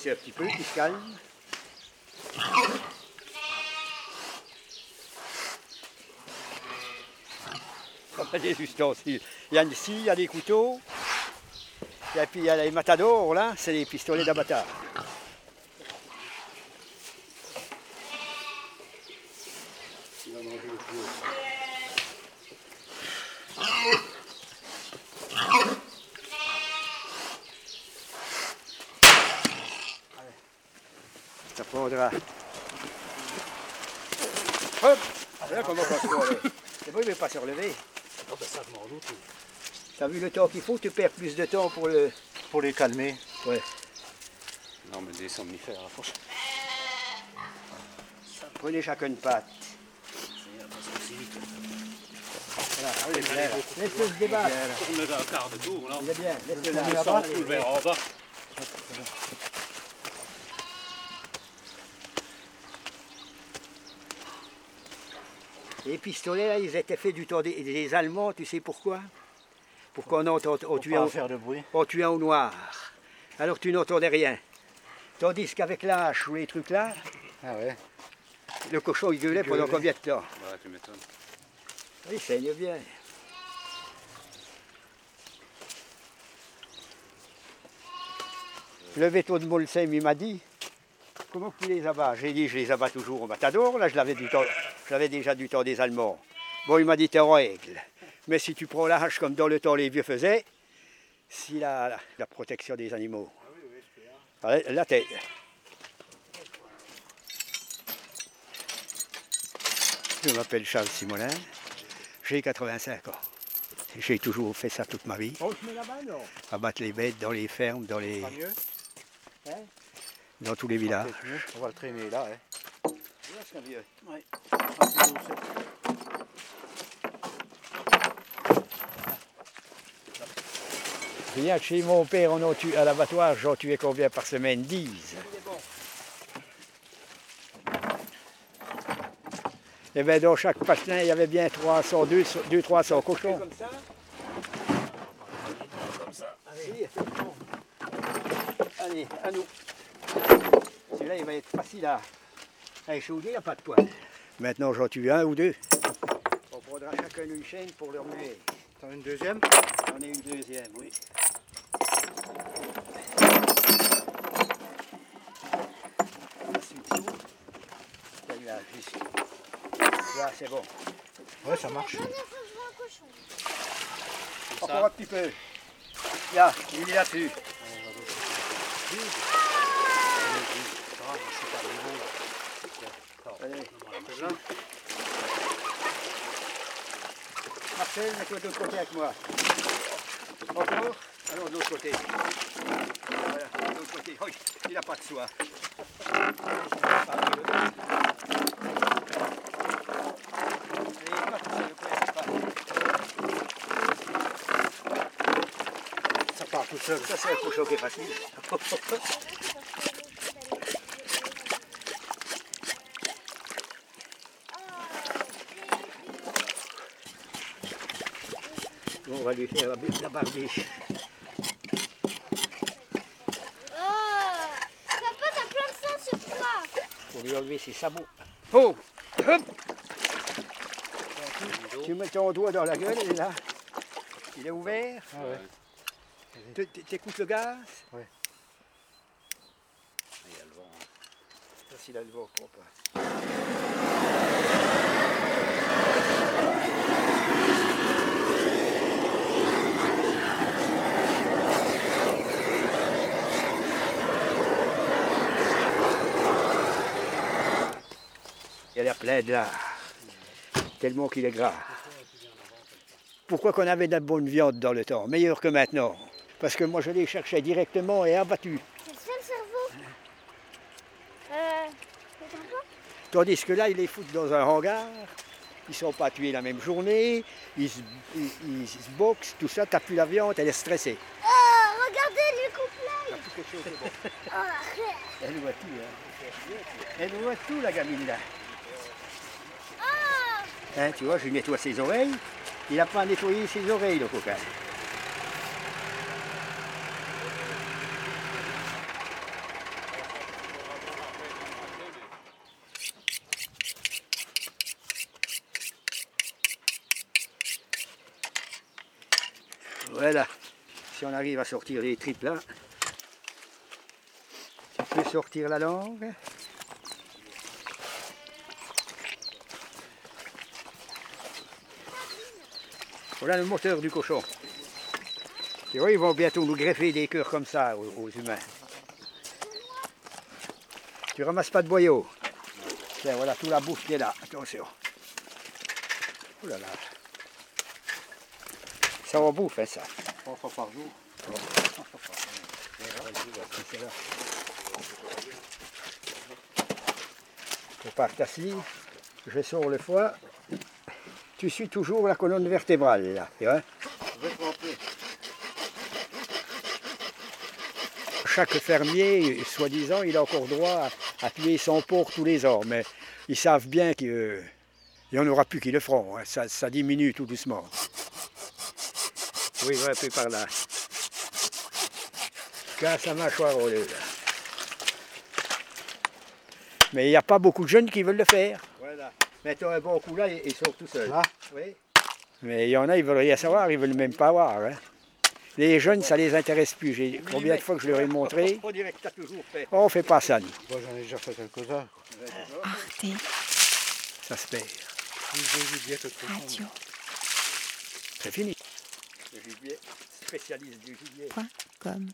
laisser un petit peu, qu'il se calme. Des ustensiles. Il y a ici, il y a des couteaux. Et puis il y a les matadors, là, c'est les pistolets d'abattage. Ça prendra. Hop Voilà comment on va se relever. C'est bon, il ne veut pas se relever. Ah ben ça, je m'en doute. T'as vu le temps qu'il faut, tu perds plus de temps pour le. Pour les calmer. Ouais. Non, mais des somnifères, à la force. Prenez chacun une patte. Voilà, allez, laisse-le se débattre. Tourne d'un quart de tour, là. Il est bien, laisse-le là. Tout verre en bas. Les pistolets, là, ils étaient faits du temps des, des Allemands, tu sais pourquoi? Pourquoi on, entend, on, Pour tuait pas au, faire de bruit. on tuait au noir. Alors tu n'entendais rien. Tandis qu'avec l'âche ou les trucs là, Ah ouais le cochon il gueulait pendant gueulait. combien de temps? Ouais, tu m'étonnes. Il saigne bien. Le veto de Molsheim, il m'a dit Comment tu les abats? J'ai dit Je les abats toujours au matador. Là, je l'avais, du temps, je l'avais déjà du temps des Allemands. Bon, il m'a dit T'es en règle. Mais si tu prends la hache comme dans le temps les vieux faisaient, si la, la, la protection des animaux. Ouais, Là, t'es. Je m'appelle Charles Simonin. J'ai 85 ans. J'ai toujours fait ça toute ma vie. On se met là-bas, non? Abattre les bêtes dans les fermes, dans, les, Pas mieux? Dans tous les villages. On va le traîner là, hein. Ouais. Rien que chez mon père, on en tue, à l'abattoir, j'en tuais combien par semaine? 10. Et bien dans chaque patelin, il y avait bien 300, 200, 200 300 cochons. Comme ça Allez, Allez, à nous. Celui-là, il va être facile à, à échauder, il n'y a pas de poids. Maintenant, j'en tue un ou deux. On prendra chacun une chaîne pour le remuer. T'en as une deuxième? J'en ai une deuxième, oui. Juste. Là, c'est bon. Ouais, ça marche. Encore un petit peu. Là, il est là-dessus. Allez. Marcel, mets-toi de l'autre côté avec moi. Encore Allons de l'autre côté. Voilà, de l'autre côté. Oui, il n'a pas de soie. Ça part tout seul. Ça, c'est un cochon qui est facile. on va lui faire la, la barbiche. Oh Papa, t'as plein de sang sur toi pour lui enlever ses sabots. Oh Hop Tu mets ton doigt dans la gueule, il est là. Il est ouvert. Ah ouais. T'écoutes le gaz Ouais. Il y a le vent. Ça, s'il a le vent, je crois pas. Il a l'air plein de lard. Tellement qu'il est gras. Pourquoi qu'on avait de la bonne viande dans le temps, meilleure que maintenant? Parce que moi je les cherchais directement et abattus. C'est ça le cerveau? Euh. Tandis que là, ils les foutent dans un hangar, ils ne sont pas tués la même journée, ils, se- ils- ils se boxent, tout ça, t'as plus la viande, elle est stressée. Oh, regardez le couple quelque chose de bon. Oh, arrête Elle voit tout, hein. Elle voit tout, la gamine, là. Hein, tu vois, je lui nettoie ses oreilles. Il n'a pas nettoyé ses oreilles, le coquin. Voilà. Si on arrive à sortir les tripes là, tu peux sortir la langue. Voilà le moteur du cochon. Tu vois, ils vont bientôt nous greffer des cœurs comme ça aux, aux humains. Tu ramasses pas de boyaux. Tiens, voilà toute la bouffe qui est là. Attention. Oh là là. Ça en bouffe, hein, ça. Trois fois par jour. Je pars assis, je sors le foie. Tu suis toujours la colonne vertébrale, là. tu vois. Chaque fermier, soi-disant, il a encore droit à, à tuer son porc tous les ans, mais ils savent bien qu'il n'y en aura plus qui le feront. hein. Ça, ça diminue tout doucement. Oui, un peu par là. Casse sa mâchoire au lieu, là. Mais il n'y a pas beaucoup de jeunes qui veulent le faire. Voilà. Mettons un bon coup là, et ils sortent tout seuls. Là Oui. Mais il y en a, ils veulent rien savoir, ils veulent même pas voir. hein. Les jeunes, ça les intéresse plus. J'ai combien de fois que je leur ai montré? On dirait que tu as toujours fait. On fait pas ça, nous. Moi j'en ai déjà fait quelques-uns. Arte Ça se perd. Radio. C'est fini. Le gibier, spécialiste du gibier. Comme